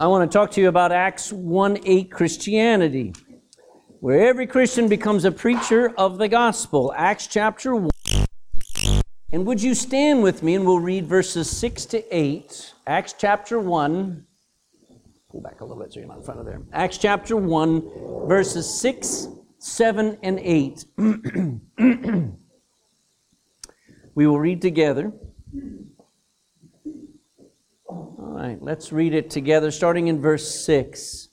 I want to talk to you about Acts 1 8 Christianity, where every Christian becomes a preacher of the gospel. Acts chapter 1. And would you stand with me and we'll read verses 6 to 8. Acts chapter 1. Pull back a little bit so you're not in front of there. Acts chapter 1, verses 6, 7, and 8. we will read together. All right, let's read it together, starting in verse 6.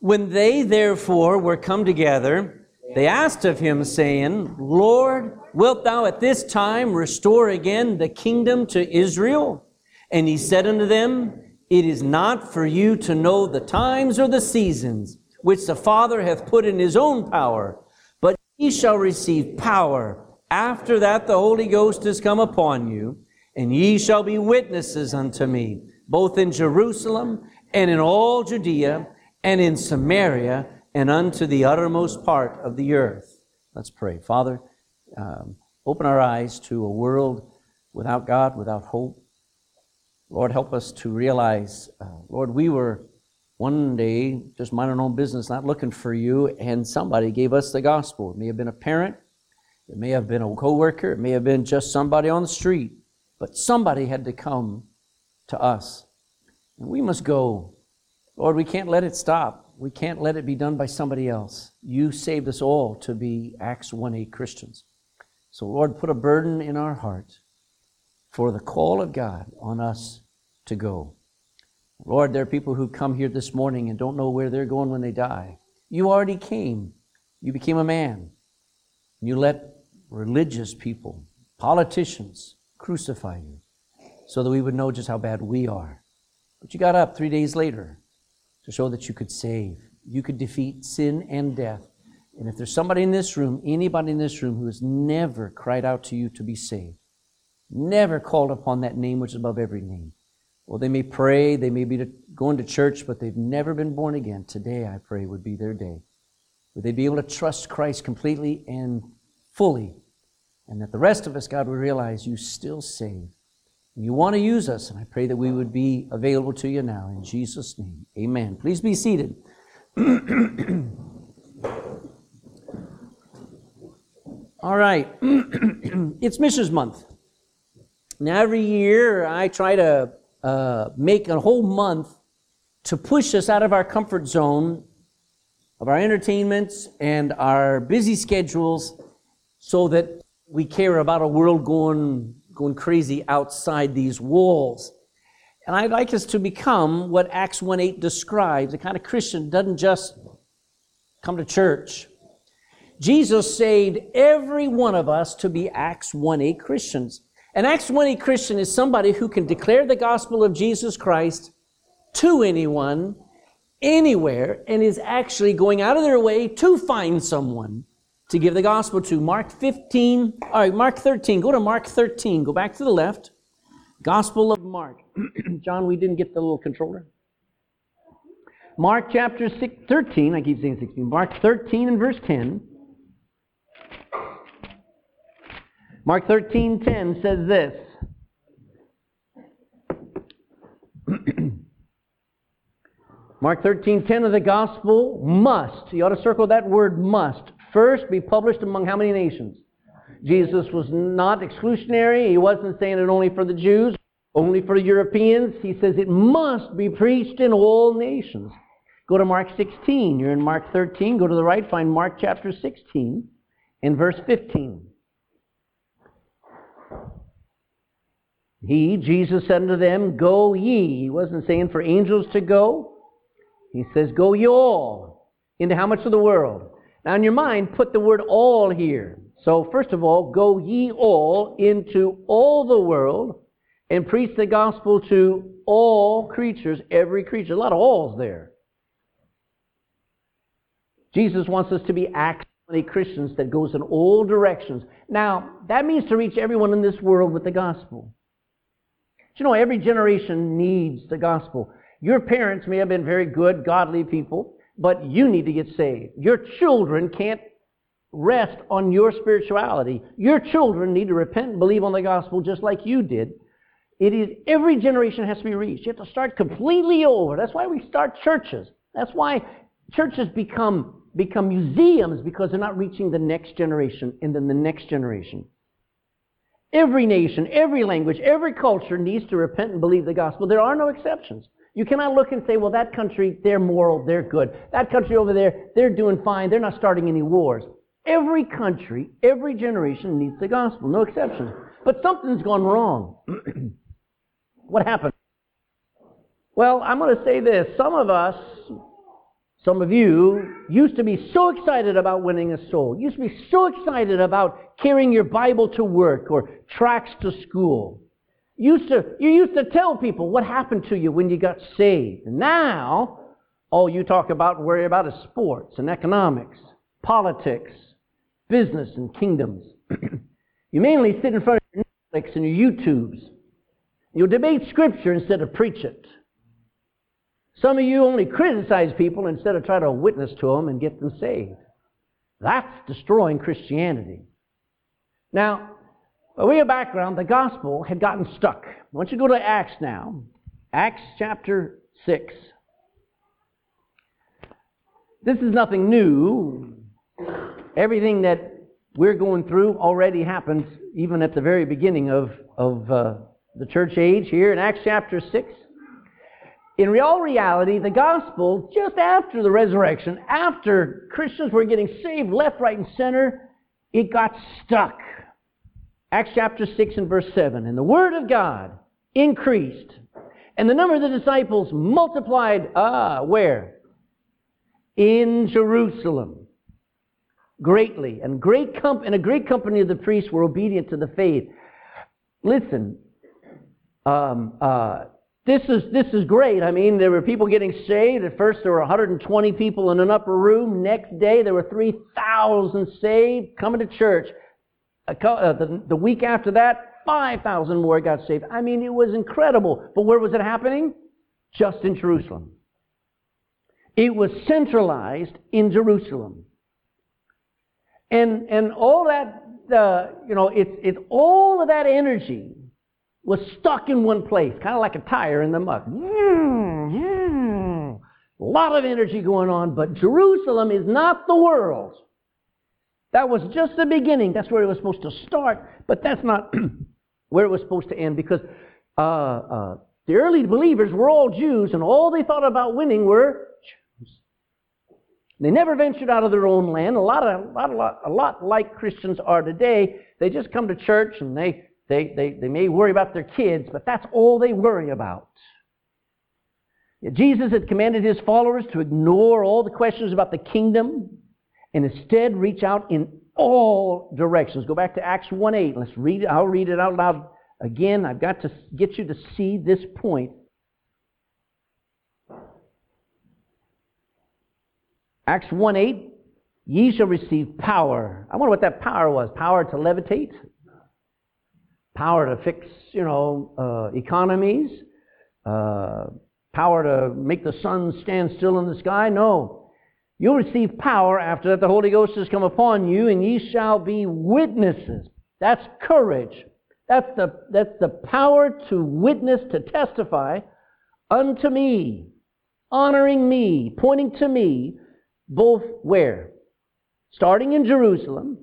When they therefore were come together, they asked of him, saying, Lord, wilt thou at this time restore again the kingdom to Israel? And he said unto them, It is not for you to know the times or the seasons which the Father hath put in his own power, but ye shall receive power after that the Holy Ghost is come upon you, and ye shall be witnesses unto me, both in Jerusalem and in all Judea and in Samaria and unto the uttermost part of the earth. Let's pray. Father, um, open our eyes to a world without God, without hope. Lord, help us to realize, uh, Lord, we were one day just minding our own business, not looking for you, and somebody gave us the gospel. It may have been a parent, it may have been a coworker, it may have been just somebody on the street, but somebody had to come to us. And we must go. Lord, we can't let it stop. We can't let it be done by somebody else. You saved us all to be Acts 1 8 Christians. So, Lord, put a burden in our heart for the call of God on us to go. Lord, there are people who come here this morning and don't know where they're going when they die. You already came. You became a man. You let religious people, politicians, crucify you so that we would know just how bad we are. But you got up three days later to show that you could save, you could defeat sin and death. And if there's somebody in this room, anybody in this room who has never cried out to you to be saved, never called upon that name which is above every name, well, they may pray, they may be going to church, but they've never been born again. Today, I pray, would be their day. Would they be able to trust Christ completely and fully? And that the rest of us, God, would realize you still save. You want to use us, and I pray that we would be available to you now. In Jesus' name, amen. Please be seated. All right. it's Mrs. Month. Now, every year I try to uh, make a whole month to push us out of our comfort zone of our entertainments and our busy schedules so that we care about a world going, going crazy outside these walls. And I'd like us to become what Acts 1 8 describes a kind of Christian doesn't just come to church. Jesus saved every one of us to be Acts 1 8 Christians. An Acts 20 Christian is somebody who can declare the gospel of Jesus Christ to anyone, anywhere, and is actually going out of their way to find someone to give the gospel to. Mark 15, all right, Mark 13. Go to Mark 13. Go back to the left. Gospel of Mark. John, we didn't get the little controller. Mark chapter 6, 13, I keep saying 16. Mark 13 and verse 10. Mark 13:10 says this. Mark 13:10 of the gospel must, you ought to circle that word must, first be published among how many nations? Jesus was not exclusionary. He wasn't saying it only for the Jews, only for Europeans. He says it must be preached in all nations. Go to Mark 16. You're in Mark 13. Go to the right, find Mark chapter 16 and verse 15. He, Jesus, said unto them, Go ye. He wasn't saying for angels to go. He says, Go ye all. Into how much of the world? Now, in your mind, put the word all here. So, first of all, go ye all into all the world and preach the gospel to all creatures, every creature. A lot of alls there. Jesus wants us to be actually Christians that goes in all directions. Now, that means to reach everyone in this world with the gospel you know, every generation needs the gospel. Your parents may have been very good, godly people, but you need to get saved. Your children can't rest on your spirituality. Your children need to repent and believe on the gospel just like you did. It is every generation has to be reached. You have to start completely over. That's why we start churches. That's why churches become become museums because they're not reaching the next generation and then the next generation. Every nation, every language, every culture needs to repent and believe the gospel. There are no exceptions. You cannot look and say, well, that country, they're moral, they're good. That country over there, they're doing fine, they're not starting any wars. Every country, every generation needs the gospel, no exception. But something's gone wrong. what happened? Well, I'm going to say this. Some of us, some of you, used to be so excited about winning a soul. Used to be so excited about carrying your Bible to work or tracts to school. Used to, you used to tell people what happened to you when you got saved. Now, all you talk about and worry about is sports and economics, politics, business and kingdoms. you mainly sit in front of your Netflix and your YouTubes. You'll debate Scripture instead of preach it. Some of you only criticize people instead of try to witness to them and get them saved. That's destroying Christianity. Now, by way of background, the gospel had gotten stuck. I want you to go to Acts now. Acts chapter 6. This is nothing new. Everything that we're going through already happened even at the very beginning of, of uh, the church age here in Acts chapter 6. In real reality, the gospel, just after the resurrection, after Christians were getting saved left, right, and center, it got stuck. Acts chapter 6 and verse 7. And the word of God increased, and the number of the disciples multiplied, ah, where? In Jerusalem greatly, and great com- and a great company of the priests were obedient to the faith. Listen, um, uh, this is this is great. I mean, there were people getting saved. At first, there were 120 people in an upper room. Next day, there were 3,000 saved coming to church. Uh, the, the week after that, 5,000 more got saved. I mean, it was incredible. But where was it happening? Just in Jerusalem. It was centralized in Jerusalem. And, and all that, uh, you know, it's, it's all of that energy was stuck in one place, kind of like a tire in the muck. A lot of energy going on, but Jerusalem is not the world. That was just the beginning. That's where it was supposed to start, but that's not where it was supposed to end because uh, uh, the early believers were all Jews, and all they thought about winning were Jews. they never ventured out of their own land. A lot, of, a lot, a lot, a lot like Christians are today. They just come to church and they, they, they, they may worry about their kids, but that's all they worry about. Jesus had commanded his followers to ignore all the questions about the kingdom and instead reach out in all directions. Go back to Acts 1.8. Let's read it. I'll read it out loud again. I've got to get you to see this point Acts 1 8, ye shall receive power. I wonder what that power was. Power to levitate? Power to fix, you know, uh, economies? Uh, power to make the sun stand still in the sky? No. You'll receive power after that the Holy Ghost has come upon you, and ye shall be witnesses. That's courage. That's the, that's the power to witness, to testify unto me, honoring me, pointing to me, both where? Starting in Jerusalem,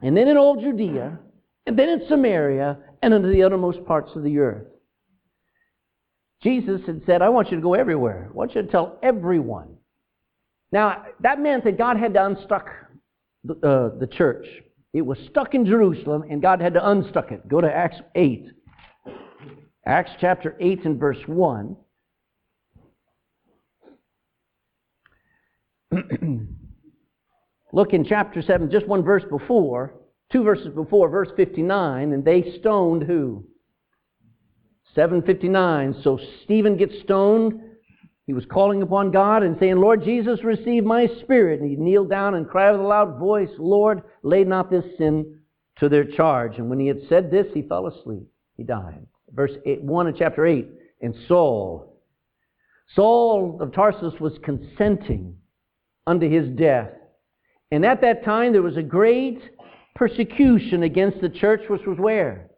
and then in all Judea, and then in Samaria, and unto the uttermost parts of the earth. Jesus had said, I want you to go everywhere. I want you to tell everyone. Now, that meant that God had to unstuck the, uh, the church. It was stuck in Jerusalem, and God had to unstuck it. Go to Acts 8. Acts chapter 8 and verse 1. Look in chapter 7, just one verse before, two verses before, verse 59, and they stoned who? 759. So Stephen gets stoned. He was calling upon God and saying, Lord Jesus, receive my spirit. And he kneeled down and cried with a loud voice, Lord, lay not this sin to their charge. And when he had said this, he fell asleep. He died. Verse eight, 1 of chapter 8. And Saul, Saul of Tarsus was consenting unto his death. And at that time there was a great persecution against the church, which was where?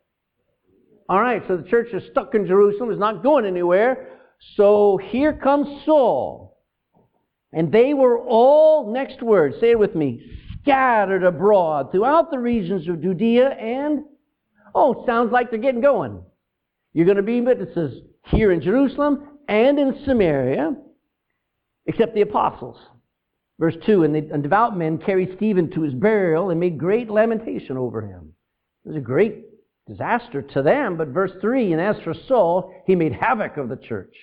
All right, so the church is stuck in Jerusalem, is not going anywhere. So here comes Saul. And they were all, next word, say it with me, scattered abroad throughout the regions of Judea and, oh, sounds like they're getting going. You're going to be witnesses here in Jerusalem and in Samaria, except the apostles. Verse 2 And the and devout men carried Stephen to his burial and made great lamentation over him. It was a great disaster to them. But verse 3 And as for Saul, he made havoc of the church,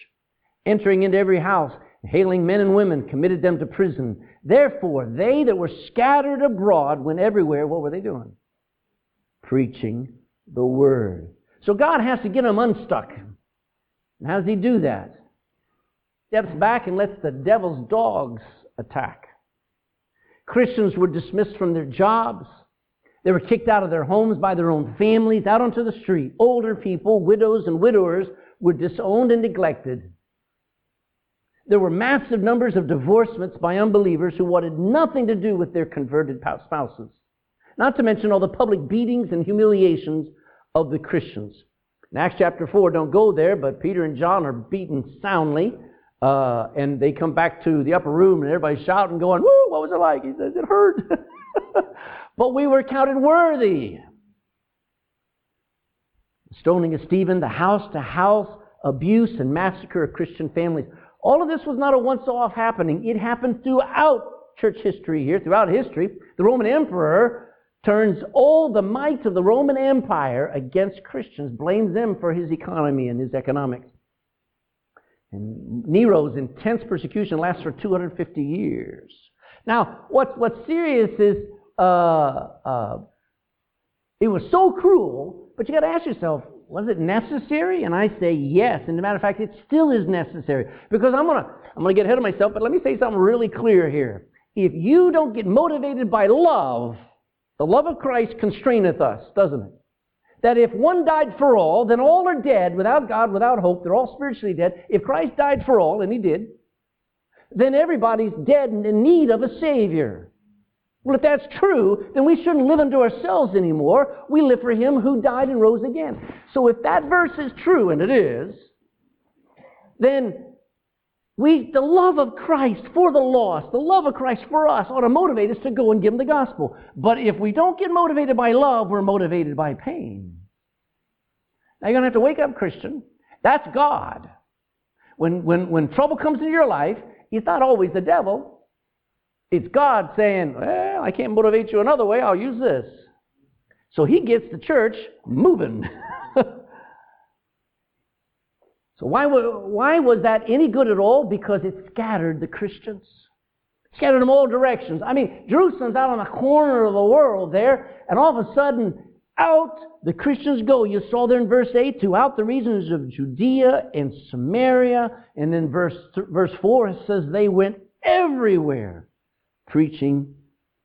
entering into every house, hailing men and women, committed them to prison. Therefore, they that were scattered abroad went everywhere. What were they doing? Preaching the word. So God has to get them unstuck. And how does he do that? Steps back and lets the devil's dogs attack. Christians were dismissed from their jobs. They were kicked out of their homes by their own families, out onto the street. Older people, widows and widowers, were disowned and neglected. There were massive numbers of divorcements by unbelievers who wanted nothing to do with their converted spouses. Not to mention all the public beatings and humiliations of the Christians. In Acts chapter 4, don't go there, but Peter and John are beaten soundly. Uh, and they come back to the upper room and everybody's shouting, going, Woo, what was it like? He says, It hurt. but we were counted worthy. Stoning of Stephen, the house to house abuse and massacre of Christian families. All of this was not a once off happening. It happened throughout church history here, throughout history. The Roman emperor turns all the might of the Roman Empire against Christians, blames them for his economy and his economics. And Nero's intense persecution lasts for 250 years. Now, what's, what's serious is uh, uh, it was so cruel, but you got to ask yourself, was it necessary? And I say yes. And as a matter of fact, it still is necessary. Because I'm to I'm gonna get ahead of myself, but let me say something really clear here. If you don't get motivated by love, the love of Christ constraineth us, doesn't it? That if one died for all, then all are dead without God, without hope. They're all spiritually dead. If Christ died for all, and he did, then everybody's dead and in need of a Savior. Well, if that's true, then we shouldn't live unto ourselves anymore. We live for Him who died and rose again. So if that verse is true, and it is, then we, the love of Christ for the lost, the love of Christ for us ought to motivate us to go and give them the gospel. But if we don't get motivated by love, we're motivated by pain. Now you're going to have to wake up, Christian. That's God. When, when, when trouble comes into your life, it's not always the devil. It's God saying, well, I can't motivate you another way. I'll use this. So he gets the church moving. so why, why was that any good at all? Because it scattered the Christians. Scattered them all directions. I mean, Jerusalem's out on the corner of the world there, and all of a sudden, out the Christians go. You saw there in verse 8, throughout the regions of Judea and Samaria. And then verse, verse 4, it says they went everywhere preaching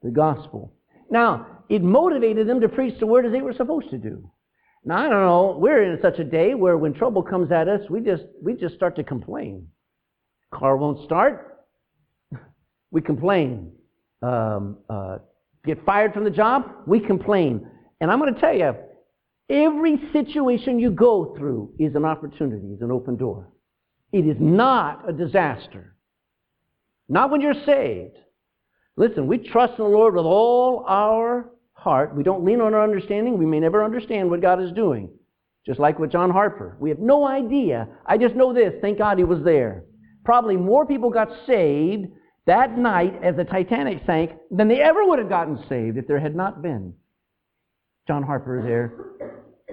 the gospel. Now, it motivated them to preach the word as they were supposed to do. Now, I don't know, we're in such a day where when trouble comes at us, we just, we just start to complain. Car won't start. We complain. Um, uh, get fired from the job, we complain. And I'm going to tell you, every situation you go through is an opportunity, is an open door. It is not a disaster. Not when you're saved. Listen, we trust in the Lord with all our heart. We don't lean on our understanding. We may never understand what God is doing. Just like with John Harper. We have no idea. I just know this. Thank God he was there. Probably more people got saved that night as the Titanic sank than they ever would have gotten saved if there had not been John Harper is there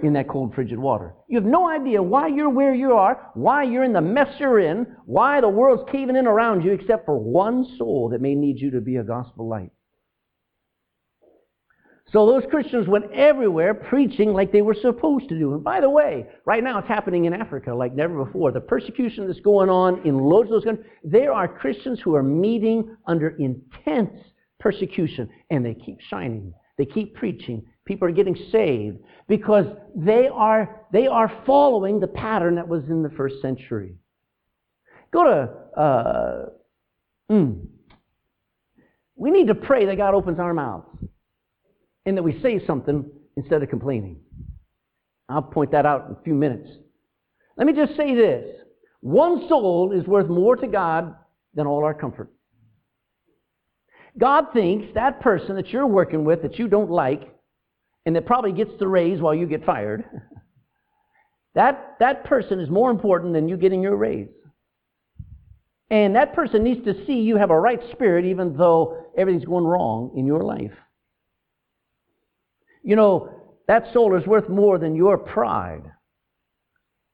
in that cold, frigid water. You have no idea why you're where you are, why you're in the mess you're in, why the world's caving in around you, except for one soul that may need you to be a gospel light. So those Christians went everywhere preaching like they were supposed to do. And by the way, right now it's happening in Africa like never before. The persecution that's going on in loads of those countries, there are Christians who are meeting under intense persecution, and they keep shining. They keep preaching. People are getting saved because they are, they are following the pattern that was in the first century. Go to, uh, mm, we need to pray that God opens our mouths and that we say something instead of complaining. I'll point that out in a few minutes. Let me just say this. One soul is worth more to God than all our comfort. God thinks that person that you're working with that you don't like and that probably gets the raise while you get fired, that, that person is more important than you getting your raise. And that person needs to see you have a right spirit even though everything's going wrong in your life. You know, that soul is worth more than your pride.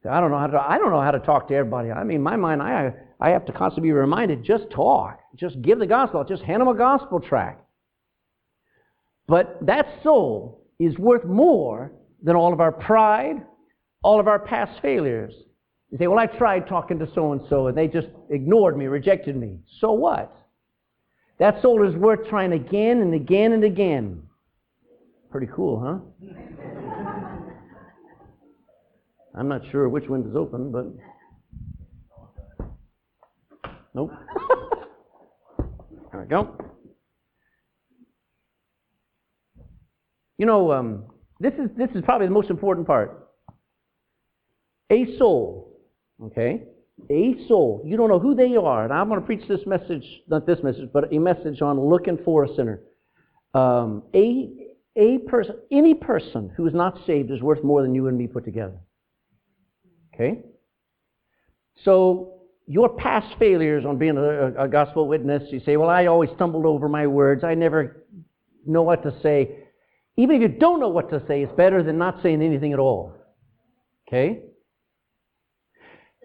I don't know how to, I don't know how to talk to everybody. I mean, my mind, I, I have to constantly be reminded, just talk. Just give the gospel. Just hand them a gospel track. But that soul is worth more than all of our pride, all of our past failures. You say, well, I tried talking to so-and-so and they just ignored me, rejected me. So what? That soul is worth trying again and again and again. Pretty cool, huh? I'm not sure which window's open, but nope. there we go. You know, um, this is this is probably the most important part. A soul, okay? A soul. You don't know who they are, and I'm going to preach this message, not this message, but a message on looking for a sinner. Um, a a person, any person who is not saved is worth more than you and me put together. Okay? So, your past failures on being a, a, gospel witness, you say, well, I always stumbled over my words. I never know what to say. Even if you don't know what to say, it's better than not saying anything at all. Okay?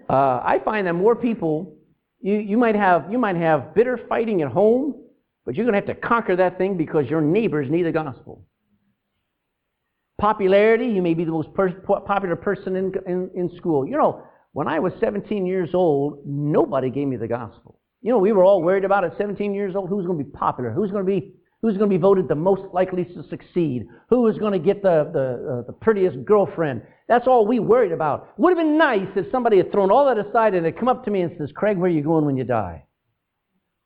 Uh, I find that more people, you, you, might have, you might have bitter fighting at home, but you're going to have to conquer that thing because your neighbors need the gospel. Popularity, you may be the most per- popular person in, in, in school. You know, when I was 17 years old, nobody gave me the gospel. You know, we were all worried about at 17 years old who's going to be popular, who's going to be who's going to be voted the most likely to succeed, who is going to get the the, uh, the prettiest girlfriend. That's all we worried about. Would have been nice if somebody had thrown all that aside and had come up to me and says, "Craig, where are you going when you die?"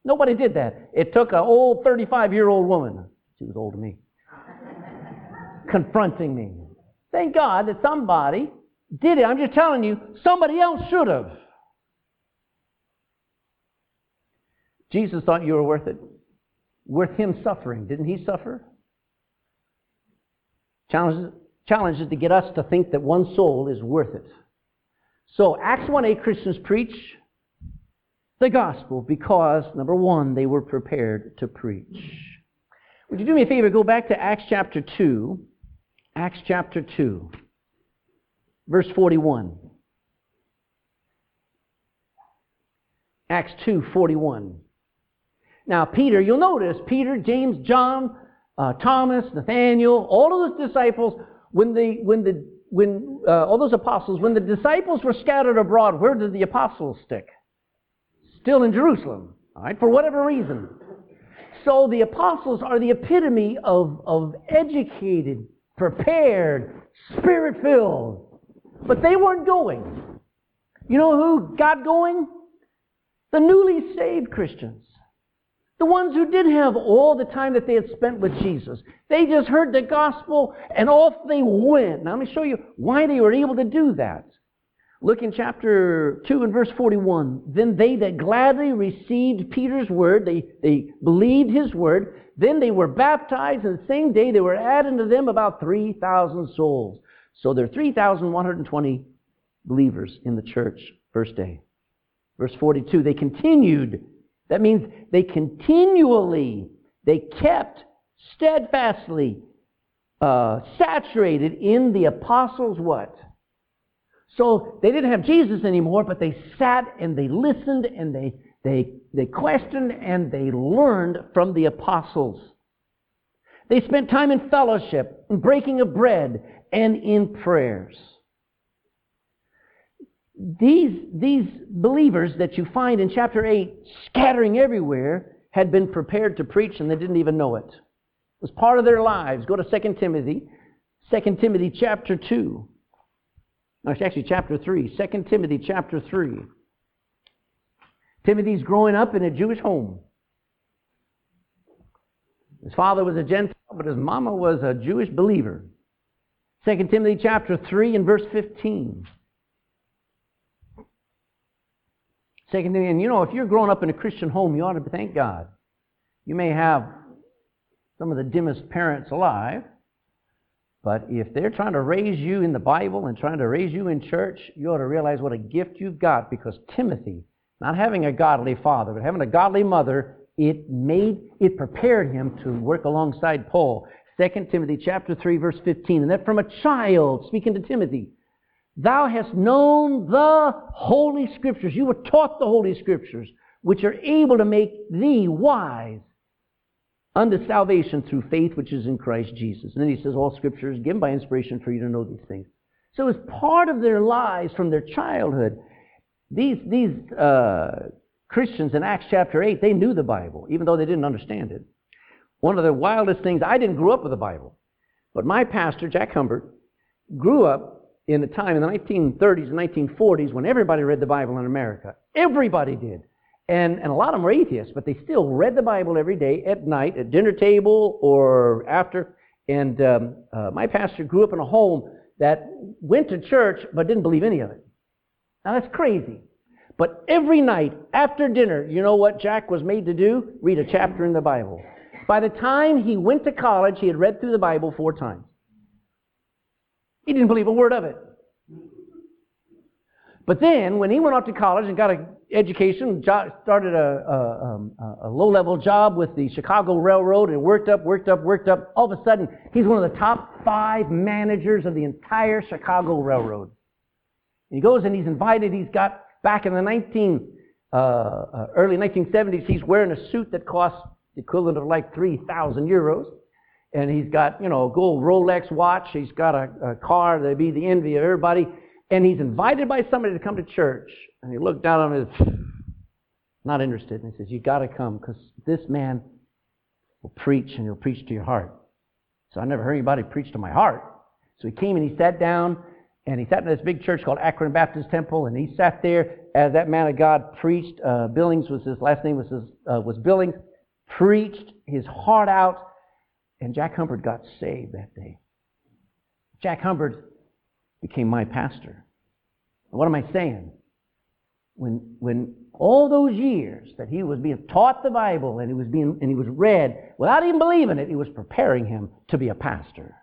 Nobody did that. It took an old 35 year old woman. She was old to me confronting me. Thank God that somebody did it. I'm just telling you, somebody else should have. Jesus thought you were worth it. Worth him suffering. Didn't he suffer? Challenges, challenges to get us to think that one soul is worth it. So, Acts 1 8 Christians preach the gospel because, number one, they were prepared to preach. Would you do me a favor? Go back to Acts chapter 2. Acts chapter 2, verse 41. Acts 2, 41. Now, Peter, you'll notice Peter, James, John, uh, Thomas, Nathaniel, all of those disciples, when the, when the, when, uh, all those apostles, when the disciples were scattered abroad, where did the apostles stick? Still in Jerusalem, all right, for whatever reason. So the apostles are the epitome of, of educated, prepared, spirit filled. But they weren't going. You know who got going? The newly saved Christians. The ones who didn't have all the time that they had spent with Jesus. They just heard the gospel and off they went. Now let me show you why they were able to do that. Look in chapter 2 and verse 41. Then they that gladly received Peter's word, they, they believed his word, then they were baptized, and the same day they were adding to them about 3,000 souls. So there are 3,120 believers in the church first day. Verse 42, they continued. That means they continually, they kept steadfastly uh, saturated in the apostles' what? So they didn't have Jesus anymore, but they sat and they listened and they they, they questioned and they learned from the apostles. They spent time in fellowship, in breaking of bread, and in prayers. These, these believers that you find in chapter 8 scattering everywhere had been prepared to preach and they didn't even know it. It was part of their lives. Go to 2 Timothy, 2 Timothy chapter 2. No, actually chapter 3. 2 Timothy chapter 3. Timothy's growing up in a Jewish home. His father was a Gentile, but his mama was a Jewish believer. 2 Timothy chapter 3 and verse 15. 2 Timothy, and you know, if you're growing up in a Christian home, you ought to thank God. You may have some of the dimmest parents alive, but if they're trying to raise you in the Bible and trying to raise you in church, you ought to realize what a gift you've got because Timothy, not having a godly father, but having a godly mother, it made, it prepared him to work alongside Paul. 2 Timothy chapter 3 verse 15, and that from a child, speaking to Timothy, thou hast known the Holy Scriptures. You were taught the Holy Scriptures, which are able to make thee wise unto salvation through faith which is in Christ Jesus. And then he says, All scripture is given by inspiration for you to know these things. So as part of their lives from their childhood, these, these uh, Christians in Acts chapter 8, they knew the Bible, even though they didn't understand it. One of the wildest things, I didn't grow up with the Bible, but my pastor, Jack Humbert, grew up in a time in the 1930s and 1940s when everybody read the Bible in America. Everybody did. And, and a lot of them were atheists, but they still read the Bible every day at night, at dinner table or after. And um, uh, my pastor grew up in a home that went to church but didn't believe any of it. Now that's crazy. But every night after dinner, you know what Jack was made to do? Read a chapter in the Bible. By the time he went to college, he had read through the Bible four times. He didn't believe a word of it. But then, when he went off to college and got an education, started a, a, um, a, low-level job with the Chicago Railroad and worked up, worked up, worked up, all of a sudden, he's one of the top five managers of the entire Chicago Railroad. He goes and he's invited, he's got, back in the 19, uh, uh, early 1970s, he's wearing a suit that costs the equivalent of like 3,000 euros. And he's got, you know, a gold Rolex watch. He's got a, a car that'd be the envy of everybody and he's invited by somebody to come to church, and he looked down on him, not interested, and he says, You got to come because this man will preach and he'll preach to your heart. So I never heard anybody preach to my heart. So he came and he sat down, and he sat in this big church called Akron Baptist Temple, and he sat there as that man of God preached. Uh, Billings was his last name was his, uh, was Billings, preached his heart out, and Jack Humbert got saved that day. Jack Humbert became my pastor. And what am I saying? When, when all those years that he was being taught the Bible and he was being and he was read without even believing it, he was preparing him to be a pastor.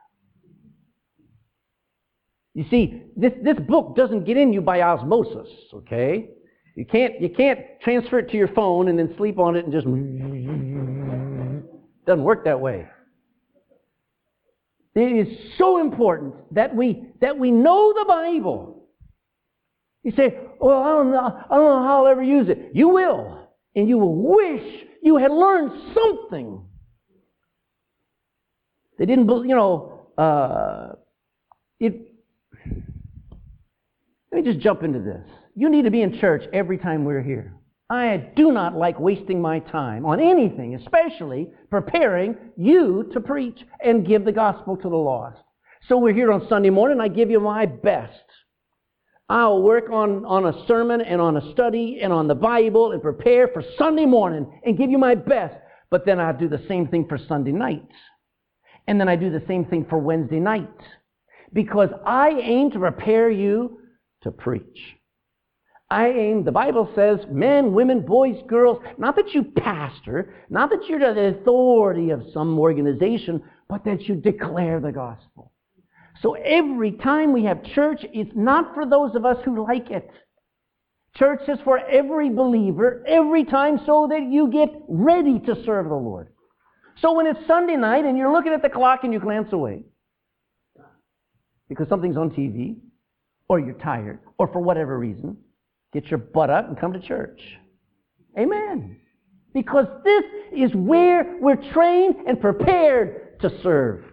You see, this, this book doesn't get in you by osmosis, okay? You can't, you can't transfer it to your phone and then sleep on it and just doesn't work that way. It is so important that we, that we know the Bible. You say, well, I don't, know, I don't know how I'll ever use it. You will. And you will wish you had learned something. They didn't, you know, uh, it. Let me just jump into this. You need to be in church every time we're here. I do not like wasting my time on anything, especially preparing you to preach and give the gospel to the lost. So we're here on Sunday morning. I give you my best. I'll work on, on a sermon and on a study and on the Bible and prepare for Sunday morning and give you my best. But then I do the same thing for Sunday night. And then I do the same thing for Wednesday night. Because I aim to prepare you to preach. I aim, the Bible says, men, women, boys, girls, not that you pastor, not that you're the authority of some organization, but that you declare the gospel. So every time we have church, it's not for those of us who like it. Church is for every believer, every time, so that you get ready to serve the Lord. So when it's Sunday night and you're looking at the clock and you glance away because something's on TV, or you're tired, or for whatever reason, Get your butt up and come to church. Amen. Because this is where we're trained and prepared to serve.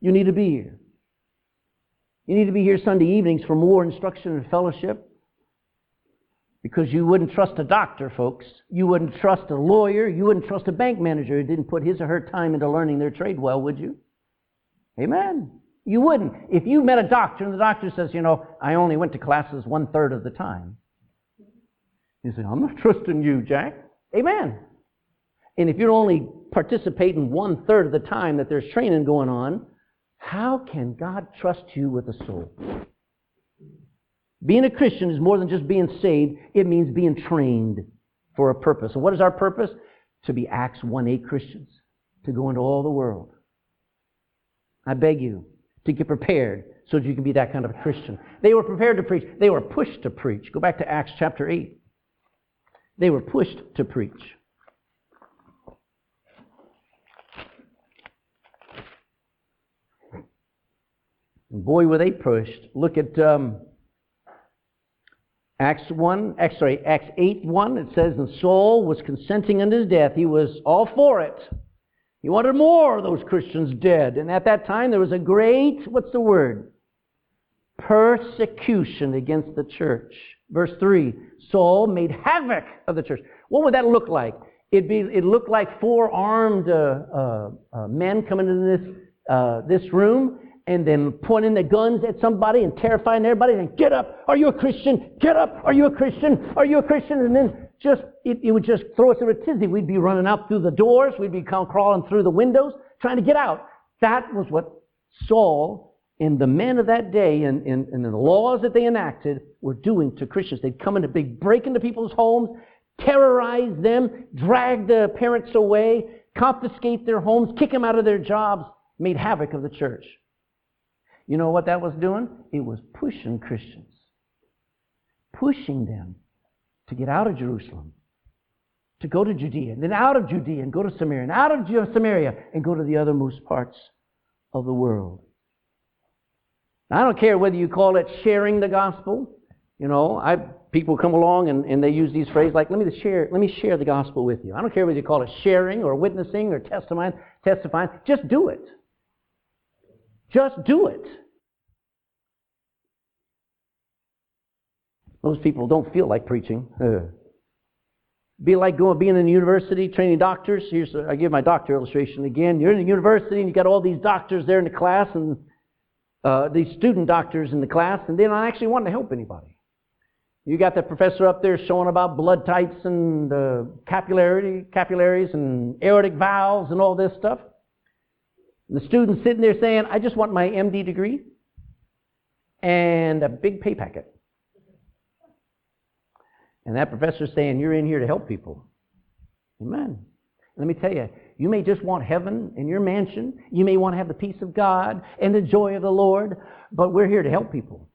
You need to be here. You need to be here Sunday evenings for more instruction and fellowship. Because you wouldn't trust a doctor, folks. You wouldn't trust a lawyer. You wouldn't trust a bank manager who didn't put his or her time into learning their trade well, would you? Amen. You wouldn't. If you met a doctor and the doctor says, you know, I only went to classes one third of the time. You say, I'm not trusting you, Jack. Amen. And if you're only participating one third of the time that there's training going on, How can God trust you with a soul? Being a Christian is more than just being saved, it means being trained for a purpose. And what is our purpose? To be Acts 1 8 Christians, to go into all the world. I beg you to get prepared so that you can be that kind of a Christian. They were prepared to preach, they were pushed to preach. Go back to Acts chapter 8. They were pushed to preach. Boy, were they pushed. Look at um, Acts 1, Acts, sorry, Acts 8 1. It says, And Saul was consenting unto his death. He was all for it. He wanted more of those Christians dead. And at that time, there was a great, what's the word? Persecution against the church. Verse 3 Saul made havoc of the church. What would that look like? It'd be, it looked like four armed uh, uh, uh, men coming into this, uh, this room and then pointing their guns at somebody and terrifying everybody and get up, are you a Christian? Get up, are you a Christian? Are you a Christian? And then just, it, it would just throw us in a tizzy. We'd be running out through the doors. We'd be crawling through the windows trying to get out. That was what Saul and the men of that day and, and, and the laws that they enacted were doing to Christians. They'd come in a big break into people's homes, terrorize them, drag the parents away, confiscate their homes, kick them out of their jobs, made havoc of the church. You know what that was doing? It was pushing Christians, pushing them to get out of Jerusalem, to go to Judea, and then out of Judea and go to Samaria, and out of Samaria and go to the othermost parts of the world. Now, I don't care whether you call it sharing the gospel. You know, I people come along and, and they use these phrases like, let me share, let me share the gospel with you. I don't care whether you call it sharing or witnessing or testifying, testifying. Just do it. Just do it. Most people don't feel like preaching. Uh, be like going, being in the university, training doctors. Here's, I give my doctor illustration again. You're in the university and you got all these doctors there in the class and uh, these student doctors in the class, and they're not actually wanting to help anybody. You got the professor up there showing about blood types and uh, capillary, capillaries and aortic valves and all this stuff. And the student's sitting there saying, I just want my MD degree and a big pay packet. And that professor's saying, You're in here to help people. Amen. Let me tell you, you may just want heaven in your mansion. You may want to have the peace of God and the joy of the Lord, but we're here to help people.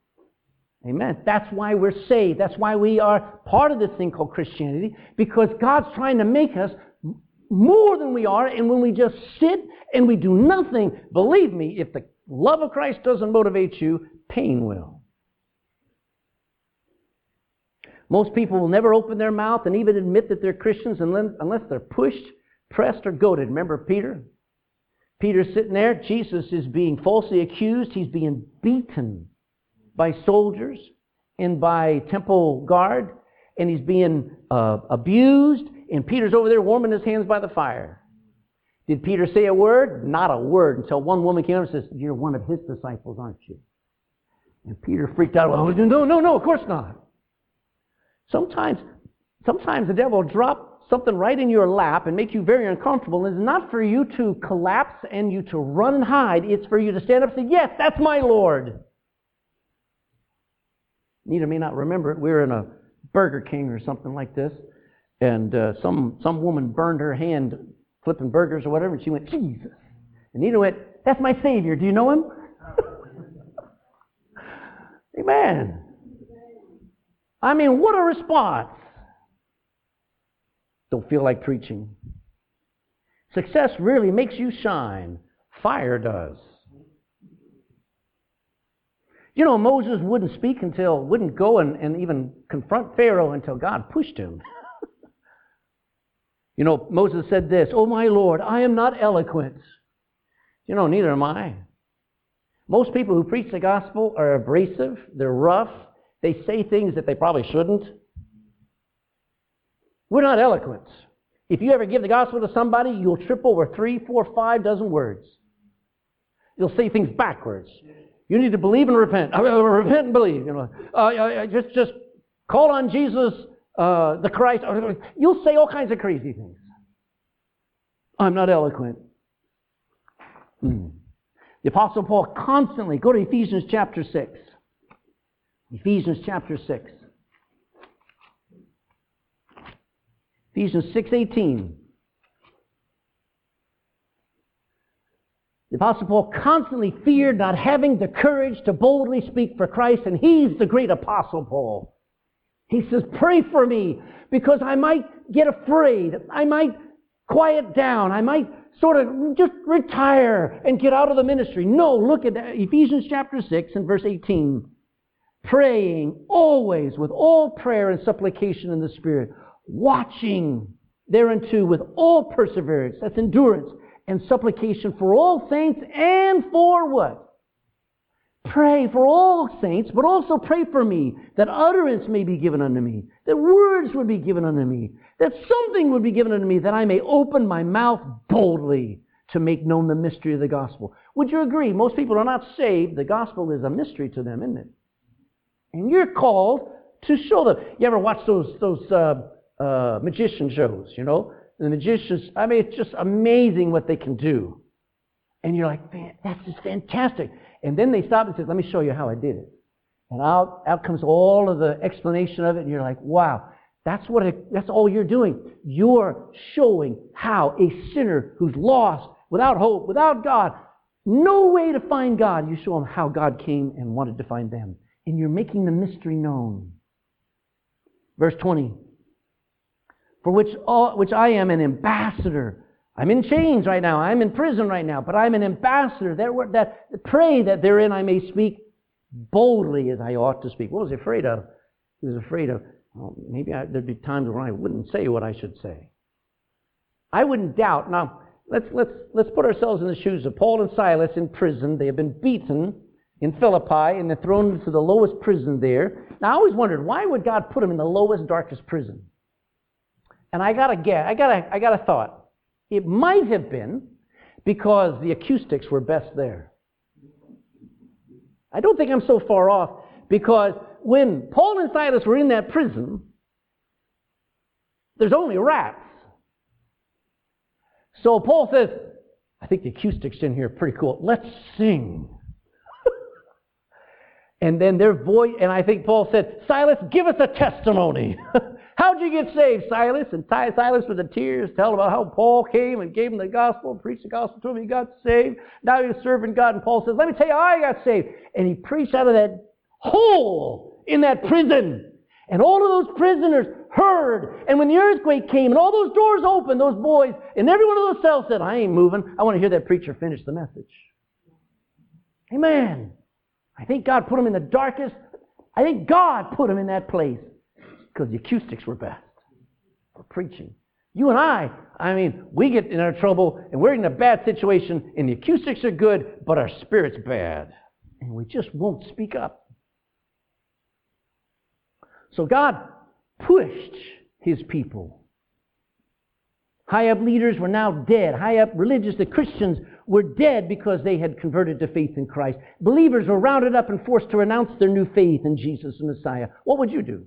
Amen. That's why we're saved. That's why we are part of this thing called Christianity, because God's trying to make us more than we are, and when we just sit and we do nothing, believe me, if the love of Christ doesn't motivate you, pain will. Most people will never open their mouth and even admit that they're Christians unless they're pushed, pressed, or goaded. Remember Peter? Peter's sitting there. Jesus is being falsely accused. He's being beaten by soldiers and by temple guard, and he's being uh, abused. And Peter's over there warming his hands by the fire. Did Peter say a word? Not a word until one woman came up and says, You're one of his disciples, aren't you? And Peter freaked out. Oh, no, no, no, of course not. Sometimes, sometimes the devil will drop something right in your lap and make you very uncomfortable. And it's not for you to collapse and you to run and hide. It's for you to stand up and say, Yes, that's my Lord. Nita may not remember it. We were in a Burger King or something like this, and uh, some some woman burned her hand flipping burgers or whatever, and she went, Jesus. And Nita went, That's my Savior. Do you know him? Amen. I mean, what a response. Don't feel like preaching. Success really makes you shine. Fire does. You know, Moses wouldn't speak until, wouldn't go and, and even confront Pharaoh until God pushed him. you know, Moses said this, Oh my Lord, I am not eloquent. You know, neither am I. Most people who preach the gospel are abrasive, they're rough, they say things that they probably shouldn't. We're not eloquent. If you ever give the gospel to somebody, you'll trip over three, four, five dozen words. You'll say things backwards. You need to believe and repent. Uh, repent and believe. You know, uh, uh, just just call on Jesus, uh, the Christ. You'll say all kinds of crazy things. I'm not eloquent. Hmm. The Apostle Paul constantly, go to Ephesians chapter 6. Ephesians chapter 6. Ephesians 6:18. The Apostle Paul constantly feared not having the courage to boldly speak for Christ, and he's the great Apostle Paul. He says, Pray for me because I might get afraid. I might quiet down. I might sort of just retire and get out of the ministry. No, look at that. Ephesians chapter 6 and verse 18. Praying always with all prayer and supplication in the Spirit, watching thereunto with all perseverance, that's endurance, and supplication for all saints and for what? Pray for all saints, but also pray for me, that utterance may be given unto me, that words would be given unto me, that something would be given unto me, that I may open my mouth boldly to make known the mystery of the gospel. Would you agree? Most people are not saved. The gospel is a mystery to them, isn't it? And you're called to show them. You ever watch those, those uh, uh, magician shows, you know? The magicians, I mean, it's just amazing what they can do. And you're like, man, that's just fantastic. And then they stop and say, let me show you how I did it. And out, out comes all of the explanation of it, and you're like, wow, that's what it, that's all you're doing. You're showing how a sinner who's lost, without hope, without God, no way to find God, you show them how God came and wanted to find them. And you're making the mystery known. Verse 20 for which, all, which I am an ambassador. I'm in chains right now. I'm in prison right now, but I'm an ambassador. That, that, pray that therein I may speak boldly as I ought to speak. What was he afraid of? He was afraid of, well, maybe I, there'd be times when I wouldn't say what I should say. I wouldn't doubt. Now, let's, let's, let's put ourselves in the shoes of Paul and Silas in prison. They have been beaten in Philippi and they're thrown into the lowest prison there. Now, I always wondered, why would God put them in the lowest, darkest prison? And I got a got a, I got a thought. It might have been because the acoustics were best there. I don't think I'm so far off because when Paul and Silas were in that prison, there's only rats. So Paul says, I think the acoustics in here are pretty cool. Let's sing. And then their voice, and I think Paul said, Silas, give us a testimony. How'd you get saved, Silas? And Silas with the tears tell about how Paul came and gave him the gospel, preached the gospel to him, he got saved. Now he's serving God. And Paul says, let me tell you how I got saved. And he preached out of that hole in that prison. And all of those prisoners heard. And when the earthquake came and all those doors opened, those boys in every one of those cells said, I ain't moving. I want to hear that preacher finish the message. Amen. I think God put him in the darkest. I think God put him in that place because the acoustics were best for preaching. You and I, I mean, we get in our trouble and we're in a bad situation and the acoustics are good, but our spirit's bad. And we just won't speak up. So God pushed his people. High up leaders were now dead. High up religious, the Christians were dead because they had converted to faith in Christ. Believers were rounded up and forced to renounce their new faith in Jesus the Messiah. What would you do?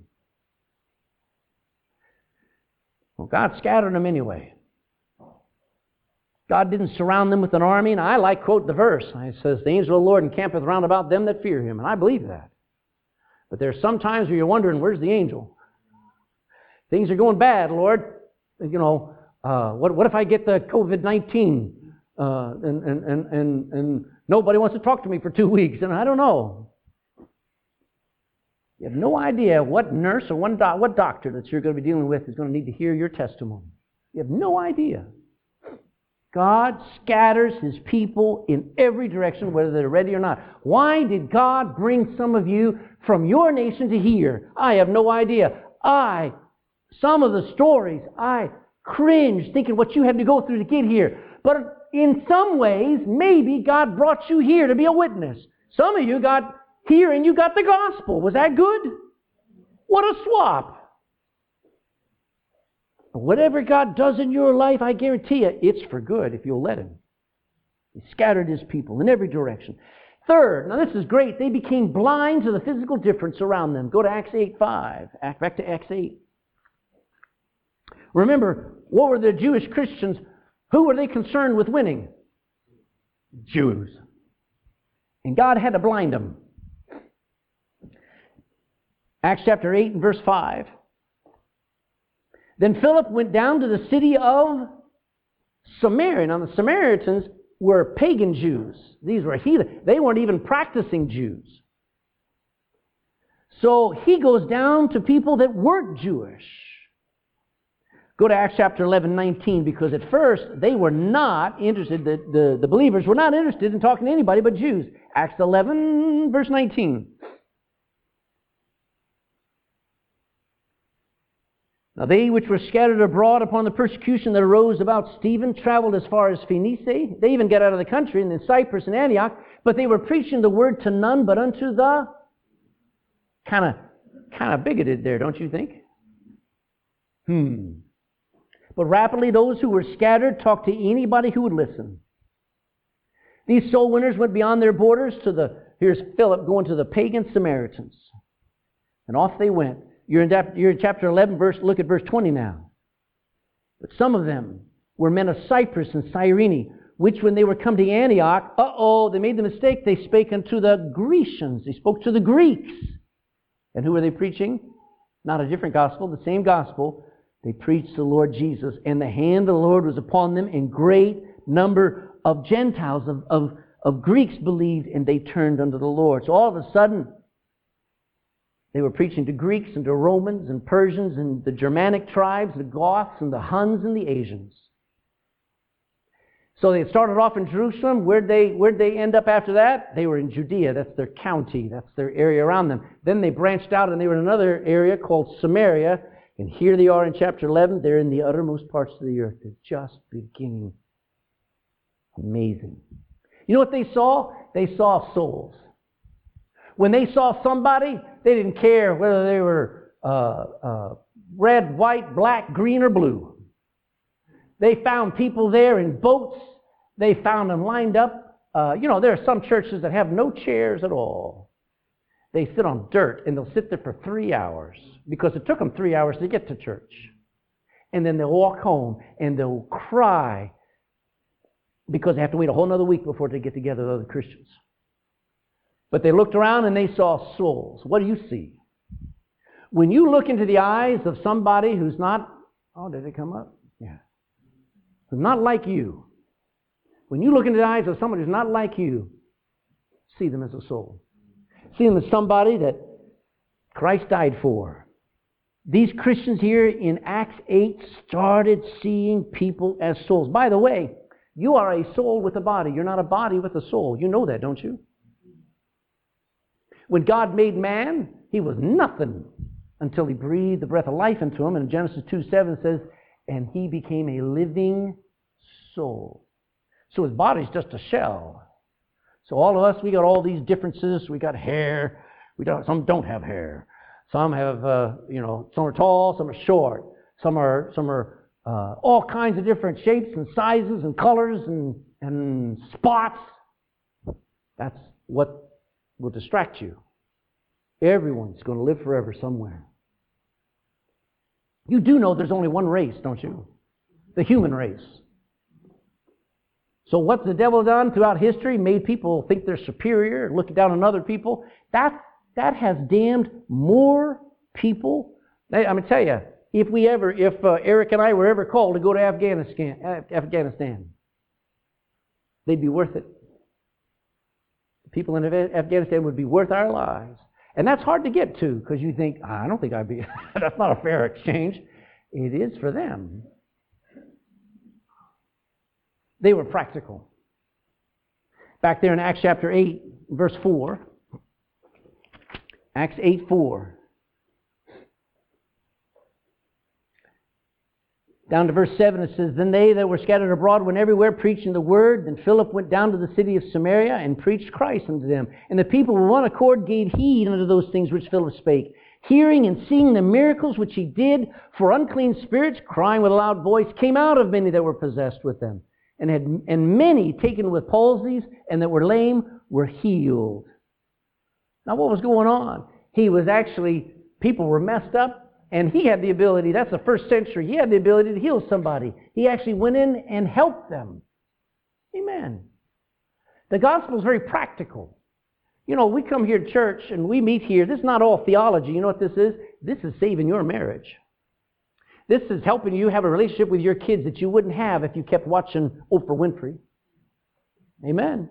Well, God scattered them anyway. God didn't surround them with an army. And I like quote the verse. It says, The angel of the Lord encampeth round about them that fear him. And I believe that. But there's some times where you're wondering, where's the angel? Things are going bad, Lord. You know, uh, what, what if I get the COVID-19 uh, and, and, and, and, and nobody wants to talk to me for two weeks? And I don't know. You have no idea what nurse or what doctor that you're going to be dealing with is going to need to hear your testimony. You have no idea. God scatters his people in every direction, whether they're ready or not. Why did God bring some of you from your nation to here? I have no idea. I, some of the stories, I cringe thinking what you had to go through to get here. But in some ways, maybe God brought you here to be a witness. Some of you got here and you got the gospel. Was that good? What a swap. But Whatever God does in your life, I guarantee you, it's for good if you'll let Him. He scattered His people in every direction. Third, now this is great, they became blind to the physical difference around them. Go to Acts 8 5. Back to Acts 8. Remember, what were the Jewish Christians? Who were they concerned with winning? Jews. And God had to blind them. Acts chapter 8 and verse 5. Then Philip went down to the city of Samaria. Now, the Samaritans were pagan Jews. These were heathen. They weren't even practicing Jews. So he goes down to people that weren't Jewish. Go to Acts chapter 11, 19, because at first they were not interested, the, the, the believers were not interested in talking to anybody but Jews. Acts 11, verse 19. Now they which were scattered abroad upon the persecution that arose about Stephen traveled as far as Phoenicia. They even got out of the country and in Cyprus and Antioch, but they were preaching the word to none but unto the kind of kind of bigoted there, don't you think? Hmm. But rapidly those who were scattered talked to anybody who would listen. These soul winners went beyond their borders to the here's Philip going to the pagan Samaritans. And off they went. You're in, you're in chapter 11, verse, look at verse 20 now. But some of them were men of Cyprus and Cyrene, which when they were come to Antioch, uh-oh, they made the mistake. They spake unto the Grecians. They spoke to the Greeks. And who were they preaching? Not a different gospel, the same gospel. They preached the Lord Jesus, and the hand of the Lord was upon them, and great number of Gentiles, of, of, of Greeks believed, and they turned unto the Lord. So all of a sudden, they were preaching to Greeks and to Romans and Persians and the Germanic tribes, the Goths and the Huns and the Asians. So they started off in Jerusalem. Where'd they, where'd they end up after that? They were in Judea. That's their county. That's their area around them. Then they branched out and they were in another area called Samaria. And here they are in chapter 11. They're in the uttermost parts of the earth. They're just beginning. Amazing. You know what they saw? They saw souls. When they saw somebody, they didn't care whether they were uh, uh, red, white, black, green, or blue. They found people there in boats. They found them lined up. Uh, you know, there are some churches that have no chairs at all. They sit on dirt and they'll sit there for three hours because it took them three hours to get to church. And then they'll walk home and they'll cry because they have to wait a whole other week before they get together with other Christians. But they looked around and they saw souls. What do you see? When you look into the eyes of somebody who's not, oh, did it come up? Yeah. Who's not like you. When you look into the eyes of somebody who's not like you, see them as a soul. See them as somebody that Christ died for. These Christians here in Acts 8 started seeing people as souls. By the way, you are a soul with a body. You're not a body with a soul. You know that, don't you? When God made man, he was nothing until he breathed the breath of life into him. And Genesis 2 7 says, and he became a living soul. So his body's just a shell. So all of us, we got all these differences. We got hair. We don't, some don't have hair. Some have, uh, you know, some are tall, some are short. Some are, some are uh, all kinds of different shapes and sizes and colors and, and spots. That's what will distract you. Everyone's going to live forever somewhere. You do know there's only one race, don't you? The human race. So what's the devil done throughout history? Made people think they're superior, look down on other people. That, that has damned more people. I'm going to tell you, if we ever, if uh, Eric and I were ever called to go to Afghanistan, Afghanistan, they'd be worth it The people in Afghanistan would be worth our lives. And that's hard to get to because you think, I don't think I'd be, that's not a fair exchange. It is for them. They were practical. Back there in Acts chapter 8, verse 4. Acts 8 4. Down to verse 7, it says, Then they that were scattered abroad went everywhere preaching the word. Then Philip went down to the city of Samaria and preached Christ unto them. And the people with one accord gave heed unto those things which Philip spake, hearing and seeing the miracles which he did. For unclean spirits, crying with a loud voice, came out of many that were possessed with them. And, had, and many taken with palsies and that were lame were healed. Now, what was going on? He was actually, people were messed up and he had the ability, that's the first century, he had the ability to heal somebody. He actually went in and helped them. Amen. The gospel is very practical. You know, we come here to church and we meet here. This is not all theology. You know what this is? This is saving your marriage. This is helping you have a relationship with your kids that you wouldn't have if you kept watching Oprah Winfrey. Amen.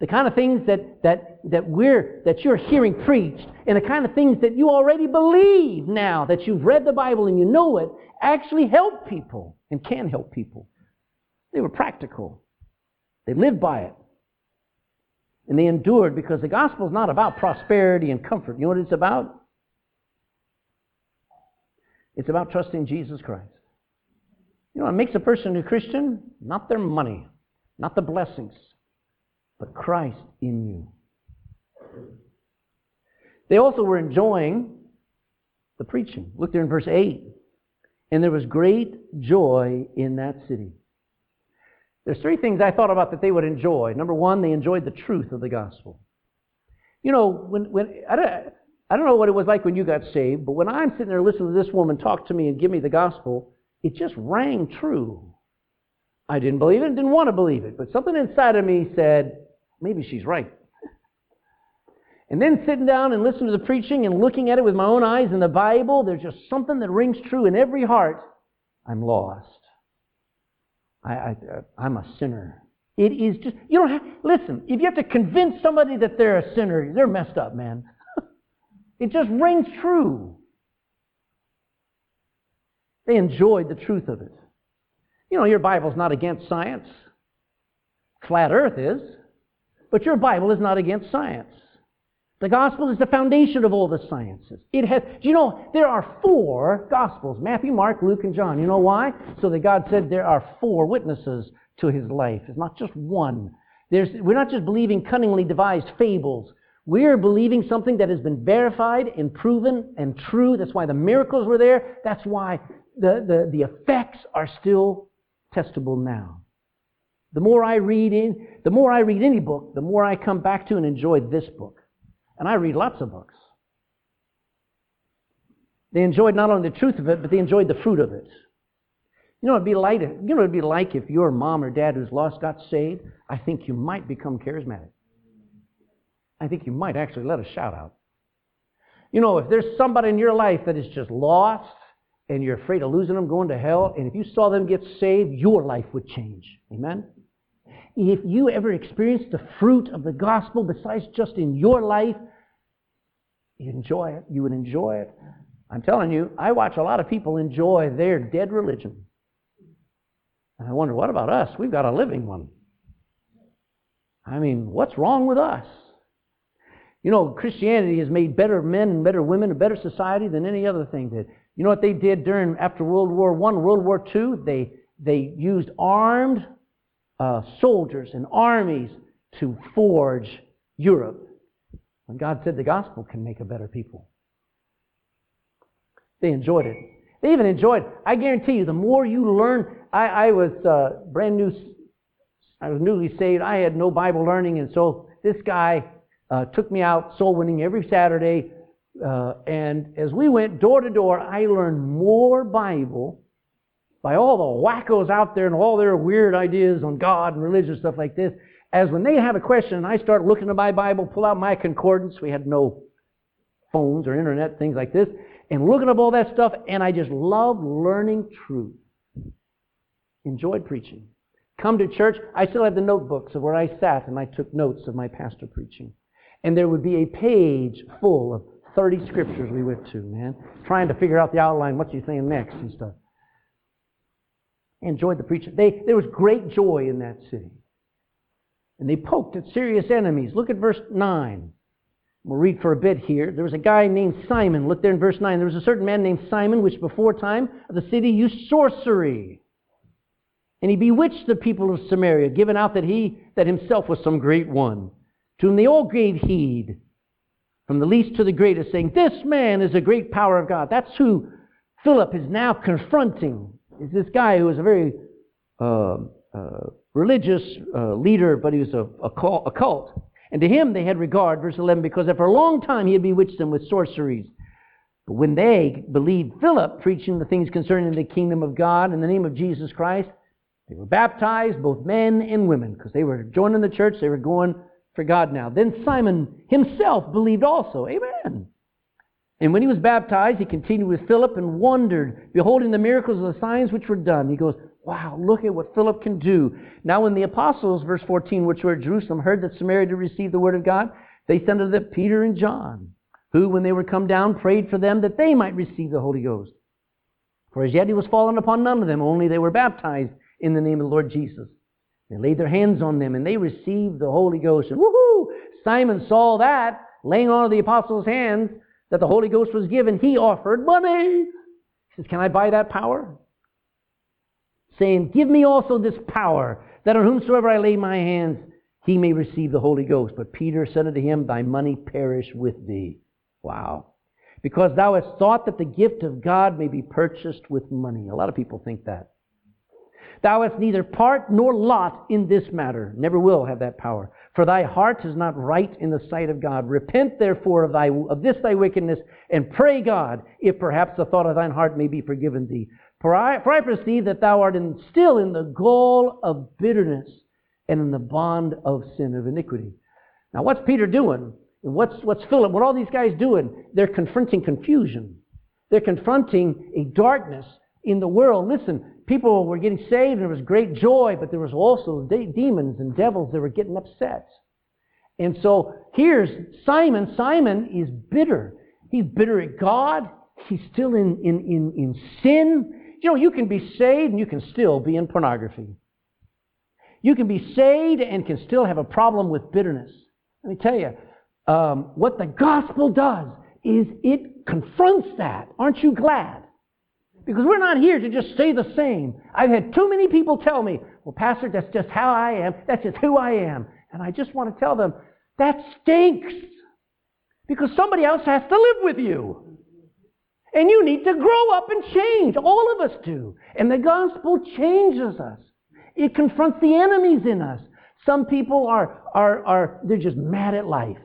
The kind of things that, that, that we're that you're hearing preached and the kind of things that you already believe now that you've read the Bible and you know it actually help people and can help people. They were practical. They lived by it. And they endured because the gospel is not about prosperity and comfort. You know what it's about? It's about trusting Jesus Christ. You know what makes a person a Christian? Not their money, not the blessings, but Christ in you. They also were enjoying the preaching. Look there in verse 8. And there was great joy in that city. There's three things I thought about that they would enjoy. Number one, they enjoyed the truth of the gospel. You know, when, when I, don't, I don't know what it was like when you got saved, but when I'm sitting there listening to this woman talk to me and give me the gospel, it just rang true. I didn't believe it, didn't want to believe it, but something inside of me said, maybe she's right. And then sitting down and listening to the preaching and looking at it with my own eyes in the Bible, there's just something that rings true in every heart. I'm lost. I, I, uh, I'm a sinner. It is just, you don't have, listen, if you have to convince somebody that they're a sinner, they're messed up, man. It just rings true. They enjoyed the truth of it. You know, your Bible's not against science. Flat earth is. But your Bible is not against science. The gospel is the foundation of all the sciences. It has, you know, there are four gospels Matthew, Mark, Luke, and John. You know why? So that God said there are four witnesses to his life. It's not just one. There's, we're not just believing cunningly devised fables. We're believing something that has been verified and proven and true. That's why the miracles were there. That's why the, the, the effects are still testable now. The more I read in, the more I read any book, the more I come back to and enjoy this book. And I read lots of books. They enjoyed not only the truth of it, but they enjoyed the fruit of it. You know, it'd be like, you know, it'd be like if your mom or dad who's lost got saved. I think you might become charismatic. I think you might actually let a shout out. You know, if there's somebody in your life that is just lost and you're afraid of losing them, going to hell, and if you saw them get saved, your life would change. Amen? If you ever experienced the fruit of the gospel besides just in your life, you enjoy it. You would enjoy it. I'm telling you, I watch a lot of people enjoy their dead religion. And I wonder, what about us? We've got a living one. I mean, what's wrong with us? You know, Christianity has made better men and better women, a better society than any other thing did. You know what they did during after World War I, World War II? They they used armed uh, soldiers and armies to forge Europe. When God said the gospel can make a better people. They enjoyed it. They even enjoyed, I guarantee you, the more you learn, I, I was uh, brand new, I was newly saved. I had no Bible learning, and so this guy uh, took me out soul winning every Saturday. Uh, and as we went door to door, I learned more Bible by all the wackos out there and all their weird ideas on God and religion stuff like this as when they have a question and I start looking at my Bible, pull out my concordance, we had no phones or internet, things like this, and looking up all that stuff, and I just love learning truth. Enjoyed preaching. Come to church, I still have the notebooks of where I sat and I took notes of my pastor preaching. And there would be a page full of 30 scriptures we went to, man, trying to figure out the outline, what's he saying next and stuff. Enjoyed the preaching. They, there was great joy in that city and they poked at serious enemies. Look at verse 9. We'll read for a bit here. There was a guy named Simon. Look there in verse 9. There was a certain man named Simon, which before time of the city used sorcery. And he bewitched the people of Samaria, giving out that he that himself was some great one, to whom they all gave heed, from the least to the greatest, saying, This man is a great power of God. That's who Philip is now confronting. Is this guy who is a very uh, uh, religious uh, leader, but he was a, a, cult, a cult. And to him they had regard, verse 11, because for a long time he had bewitched them with sorceries. But when they believed Philip preaching the things concerning the kingdom of God in the name of Jesus Christ, they were baptized, both men and women, because they were joining the church, they were going for God now. Then Simon himself believed also. Amen. And when he was baptized, he continued with Philip and wondered, beholding the miracles and the signs which were done. He goes, Wow, look at what Philip can do. Now, when the apostles, verse 14, which were at Jerusalem, heard that Samaria had received the word of God, they sent unto them Peter and John, who, when they were come down, prayed for them that they might receive the Holy Ghost. For as yet he was fallen upon none of them, only they were baptized in the name of the Lord Jesus. They laid their hands on them, and they received the Holy Ghost. And woohoo! Simon saw that, laying on of the apostles' hands, that the Holy Ghost was given. He offered money. He says, Can I buy that power? saying, Give me also this power, that on whomsoever I lay my hands, he may receive the Holy Ghost. But Peter said unto him, Thy money perish with thee. Wow. Because thou hast thought that the gift of God may be purchased with money. A lot of people think that. Thou hast neither part nor lot in this matter, never will have that power. For thy heart is not right in the sight of God. Repent therefore of, thy, of this thy wickedness, and pray God, if perhaps the thought of thine heart may be forgiven thee. For I, for I perceive that thou art in, still in the gall of bitterness and in the bond of sin of iniquity. Now, what's Peter doing? What's, what's Philip? What are all these guys doing? They're confronting confusion. They're confronting a darkness in the world. Listen, people were getting saved and there was great joy, but there was also de- demons and devils that were getting upset. And so here's Simon. Simon is bitter. He's bitter at God. He's still in, in, in, in sin. You know, you can be saved and you can still be in pornography. You can be saved and can still have a problem with bitterness. Let me tell you, um, what the gospel does is it confronts that. Aren't you glad? Because we're not here to just stay the same. I've had too many people tell me, well, Pastor, that's just how I am. That's just who I am. And I just want to tell them, that stinks. Because somebody else has to live with you. And you need to grow up and change. All of us do. And the gospel changes us. It confronts the enemies in us. Some people are, are, are, they're just mad at life.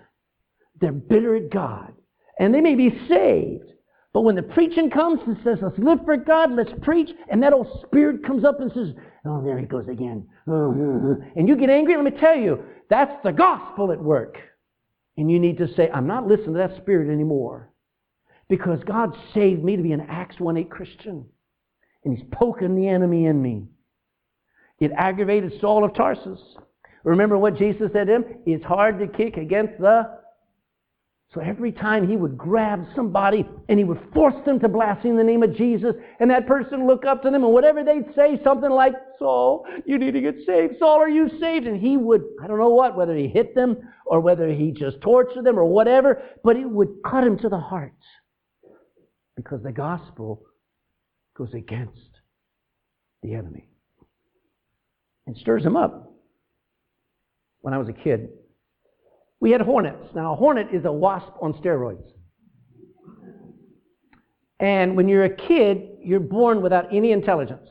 They're bitter at God. And they may be saved. But when the preaching comes and says, let's live for God, let's preach, and that old spirit comes up and says, oh, there he goes again. And you get angry, let me tell you, that's the gospel at work. And you need to say, I'm not listening to that spirit anymore because God saved me to be an Acts 1 8 Christian. And He's poking the enemy in me. It aggravated Saul of Tarsus. Remember what Jesus said to him? It's hard to kick against the. So every time he would grab somebody and he would force them to blaspheme the name of Jesus, and that person look up to them, and whatever they'd say, something like, Saul, you need to get saved. Saul, are you saved? And he would, I don't know what, whether he hit them or whether he just tortured them or whatever, but it would cut him to the heart because the gospel goes against the enemy and stirs him up. When I was a kid, we had hornets. Now, a hornet is a wasp on steroids. And when you're a kid, you're born without any intelligence.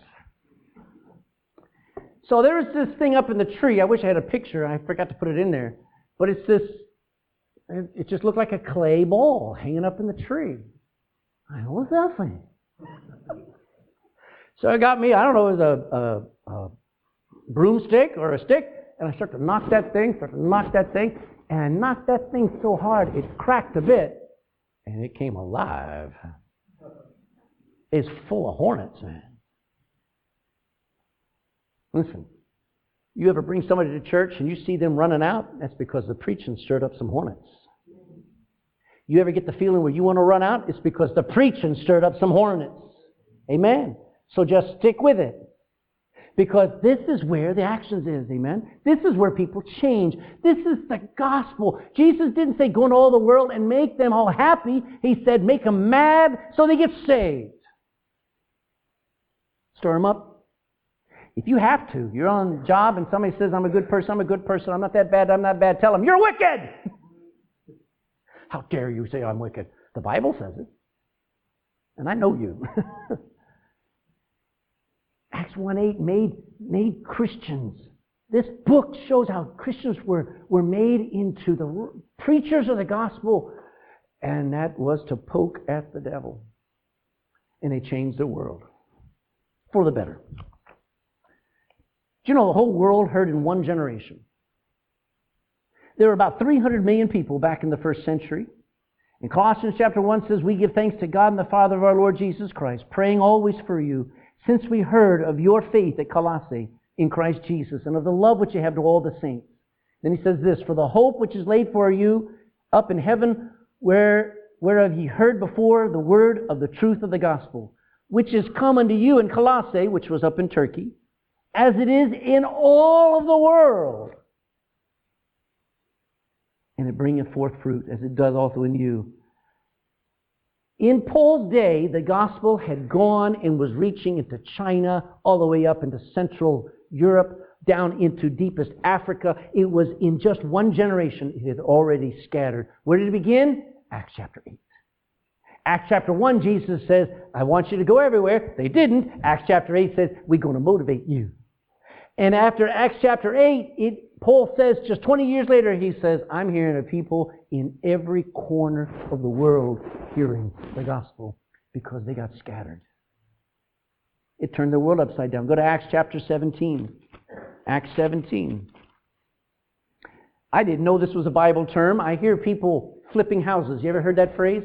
So there was this thing up in the tree. I wish I had a picture. I forgot to put it in there. But it's this, it just looked like a clay ball hanging up in the tree. I what's that thing? so it got me, I don't know, it was a, a, a broomstick or a stick, and I started to knock that thing, started to knock that thing, and knocked that thing so hard it cracked a bit, and it came alive. It's full of hornets, man. Listen, you ever bring somebody to church and you see them running out? That's because the preaching stirred up some hornets. You ever get the feeling where you want to run out? It's because the preaching stirred up some hornets. Amen. So just stick with it. Because this is where the actions is, amen? This is where people change. This is the gospel. Jesus didn't say go into all the world and make them all happy. He said make them mad so they get saved. Stir them up. If you have to, you're on the job and somebody says, I'm a good person, I'm a good person, I'm not that bad, I'm not bad, tell them, you're wicked! How dare you say I'm wicked? The Bible says it. And I know you. Acts 1 8 made, made Christians. This book shows how Christians were, were made into the preachers of the gospel, and that was to poke at the devil. And they changed the world for the better. Do you know the whole world heard in one generation? There were about 300 million people back in the first century. And Colossians chapter 1 says, We give thanks to God and the Father of our Lord Jesus Christ, praying always for you, since we heard of your faith at Colossae in Christ Jesus, and of the love which you have to all the saints. Then he says this, For the hope which is laid for you up in heaven, where, whereof ye heard before the word of the truth of the gospel, which is come unto you in Colossae, which was up in Turkey, as it is in all of the world. And it bringeth forth fruit, as it does also in you. In Paul's day, the gospel had gone and was reaching into China, all the way up into Central Europe, down into deepest Africa. It was in just one generation, it had already scattered. Where did it begin? Acts chapter 8. Acts chapter 1, Jesus says, I want you to go everywhere. They didn't. Acts chapter 8 says, We're going to motivate you. And after Acts chapter 8, it, Paul says, just 20 years later, he says, I'm hearing of people in every corner of the world hearing the gospel because they got scattered. It turned the world upside down. Go to Acts chapter 17. Acts 17. I didn't know this was a Bible term. I hear people flipping houses. You ever heard that phrase?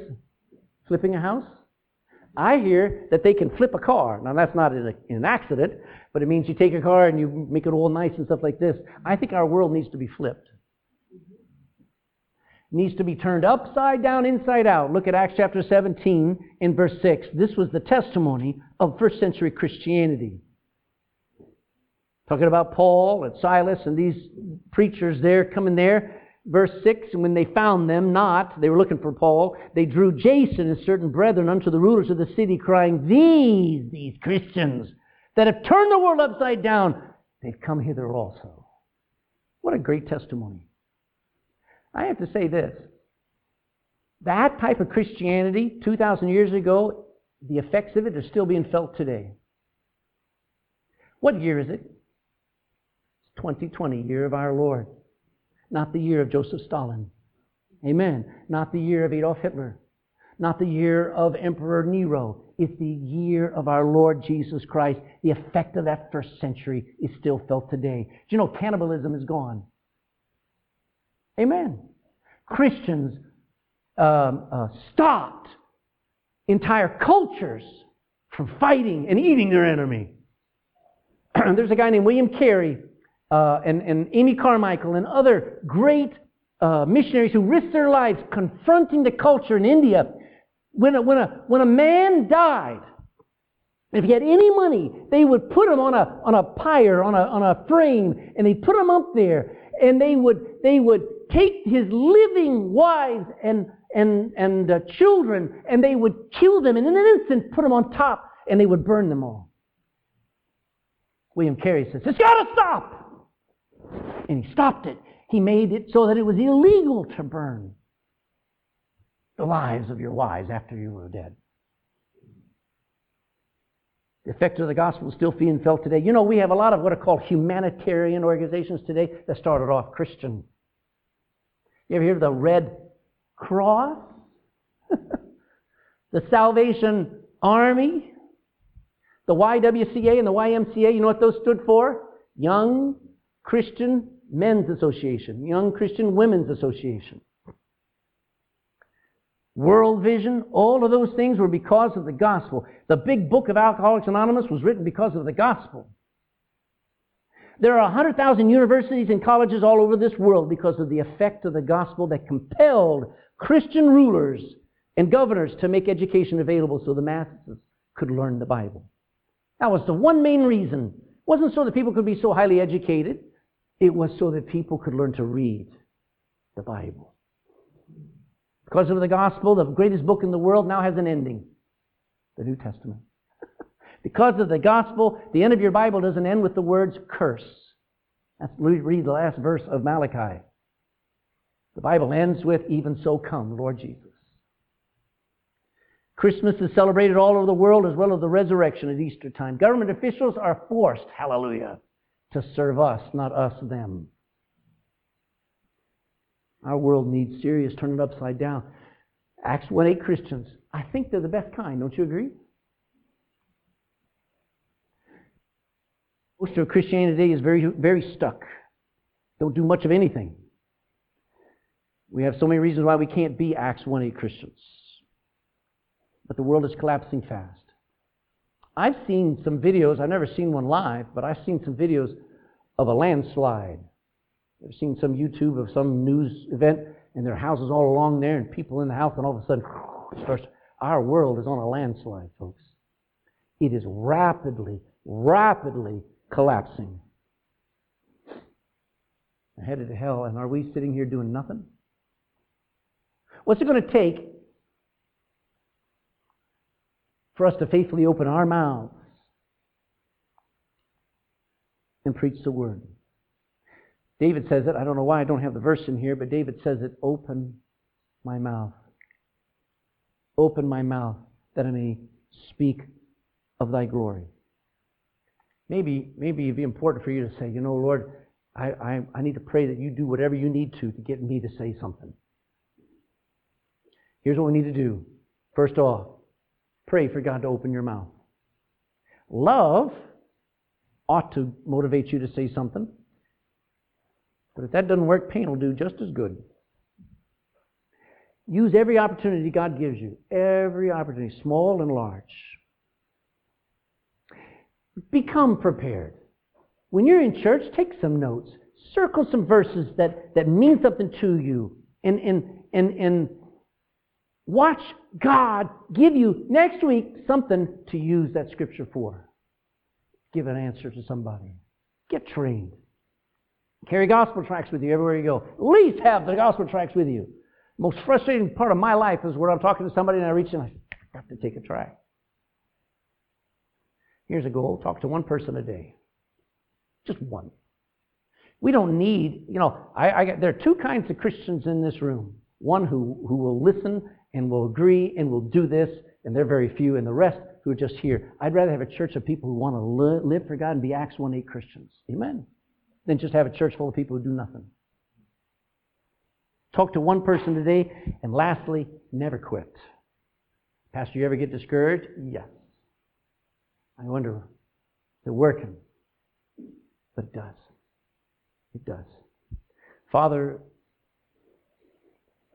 Flipping a house? I hear that they can flip a car. Now, that's not an accident, but it means you take a car and you make it all nice and stuff like this. I think our world needs to be flipped. It needs to be turned upside down, inside out. Look at Acts chapter 17 in verse 6. This was the testimony of first century Christianity. Talking about Paul and Silas and these preachers there coming there. Verse 6, and when they found them not, they were looking for Paul, they drew Jason and certain brethren unto the rulers of the city, crying, These, these Christians, that have turned the world upside down, they've come hither also. What a great testimony. I have to say this. That type of Christianity, 2,000 years ago, the effects of it are still being felt today. What year is it? It's 2020, year of our Lord not the year of Joseph Stalin. Amen. Not the year of Adolf Hitler. Not the year of Emperor Nero. It's the year of our Lord Jesus Christ. The effect of that first century is still felt today. Do you know cannibalism is gone? Amen. Christians um, uh, stopped entire cultures from fighting and eating their enemy. There's a guy named William Carey uh, and, and Amy Carmichael and other great uh, missionaries who risked their lives confronting the culture in India. When a, when a, when a man died, if he had any money, they would put him on a, on a pyre, on a, on a frame, and they put him up there, and they would, they would take his living wives and, and, and uh, children, and they would kill them and in an instant, put them on top, and they would burn them all. William Carey says, It's got to stop! and he stopped it. He made it so that it was illegal to burn the lives of your wives after you were dead. The effect of the gospel is still being felt today. You know, we have a lot of what are called humanitarian organizations today that started off Christian. You ever hear of the Red Cross? the Salvation Army? The YWCA and the YMCA, you know what those stood for? Young Christian Men's Association, Young Christian Women's Association. World Vision, all of those things were because of the gospel. The big book of Alcoholics Anonymous was written because of the gospel. There are 100,000 universities and colleges all over this world because of the effect of the gospel that compelled Christian rulers and governors to make education available so the masses could learn the Bible. That was the one main reason. It wasn't so that people could be so highly educated. It was so that people could learn to read the Bible. Because of the gospel, the greatest book in the world now has an ending the New Testament. because of the gospel, the end of your Bible doesn't end with the words curse. That's, read the last verse of Malachi. The Bible ends with, Even so come, Lord Jesus. Christmas is celebrated all over the world as well as the resurrection at Easter time. Government officials are forced, hallelujah, to serve us, not us them. Our world needs serious turn it upside down. Acts 1 8 Christians, I think they're the best kind, don't you agree? Most of Christianity is very, very stuck. Don't do much of anything. We have so many reasons why we can't be Acts 1 8 Christians. But the world is collapsing fast. I've seen some videos, I've never seen one live, but I've seen some videos of a landslide. I've seen some YouTube of some news event, and there are houses all along there, and people in the house, and all of a sudden, starts. Our world is on a landslide, folks. It is rapidly, rapidly collapsing. Headed to hell, and are we sitting here doing nothing? What's it going to take for us to faithfully open our mouths and preach the word? David says it. I don't know why I don't have the verse in here, but David says it Open my mouth. Open my mouth that I may speak of thy glory. Maybe, maybe it'd be important for you to say, you know, Lord, I, I, I need to pray that you do whatever you need to to get me to say something. Here's what we need to do. First off, pray for God to open your mouth. Love ought to motivate you to say something. But if that doesn't work, pain will do just as good. Use every opportunity God gives you, every opportunity, small and large. Become prepared. When you're in church, take some notes. Circle some verses that, that mean something to you. And, and, and, and watch God give you next week something to use that scripture for. Give an answer to somebody. Get trained. Carry gospel tracts with you everywhere you go. At least have the gospel tracts with you. Most frustrating part of my life is where I'm talking to somebody and I reach and I have to take a tract. Here's a goal talk to one person a day. Just one. We don't need, you know, I, I, there are two kinds of Christians in this room. One who, who will listen and will agree and will do this, and they're very few, and the rest who are just here. I'd rather have a church of people who want to li- live for God and be Acts 1 8 Christians. Amen. Than just have a church full of people who do nothing. Talk to one person today, and lastly, never quit. Pastor, you ever get discouraged? Yes. I wonder, they're working. But it does. It does. Father,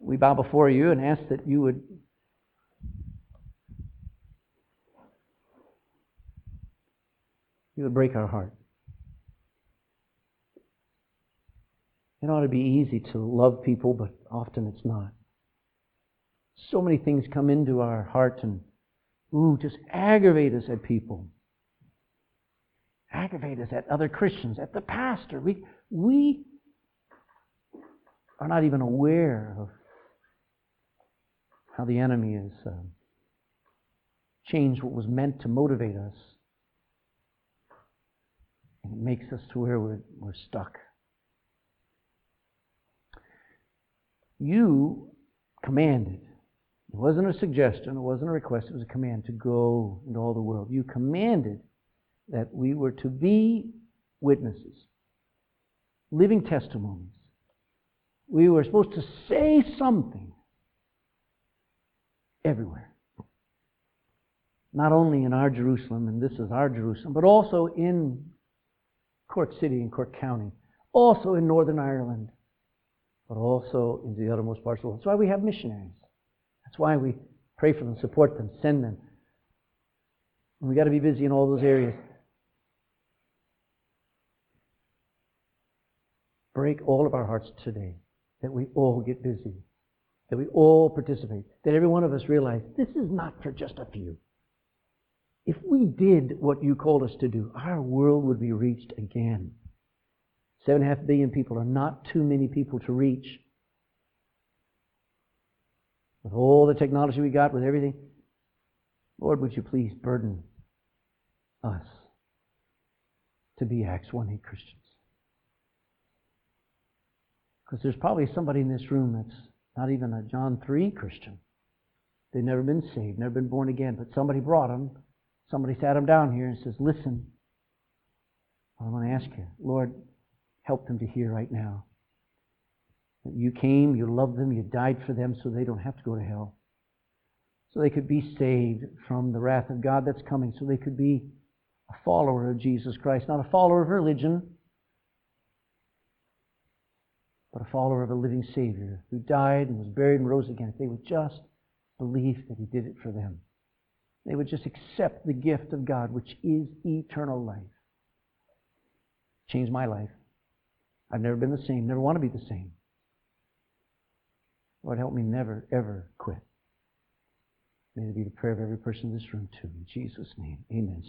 we bow before you and ask that you would you would break our heart. It ought to be easy to love people, but often it's not. So many things come into our heart and, ooh, just aggravate us at people. Aggravate us at other Christians, at the pastor. We, we are not even aware of how the enemy has uh, changed what was meant to motivate us. And it makes us to where we're, we're stuck. You commanded. It wasn't a suggestion, it wasn't a request, it was a command to go into all the world. You commanded that we were to be witnesses, living testimonies. We were supposed to say something everywhere. Not only in our Jerusalem, and this is our Jerusalem, but also in Cork City and Cork County, also in Northern Ireland, but also in the uttermost parts of the world. That's why we have missionaries. That's why we pray for them, support them, send them. And we got to be busy in all those areas. Break all of our hearts today that we all get busy, that we all participate, that every one of us realize this is not for just a few. If we did what you called us to do, our world would be reached again. Seven and a half billion people are not too many people to reach. With all the technology we got, with everything, Lord, would you please burden us to be Acts 1 8 Christians? Because there's probably somebody in this room that's not even a John 3 Christian. They've never been saved, never been born again, but somebody brought them. Somebody sat them down here and says, Listen, I want to ask you, Lord, help them to hear right now. You came, you loved them, you died for them so they don't have to go to hell. So they could be saved from the wrath of God that's coming, so they could be a follower of Jesus Christ, not a follower of religion, but a follower of a living Savior who died and was buried and rose again, if they would just believe that He did it for them, they would just accept the gift of God, which is eternal life. Changed my life. I've never been the same, never want to be the same. Lord, help me never, ever quit. May it be the prayer of every person in this room, too. In Jesus' name, amen.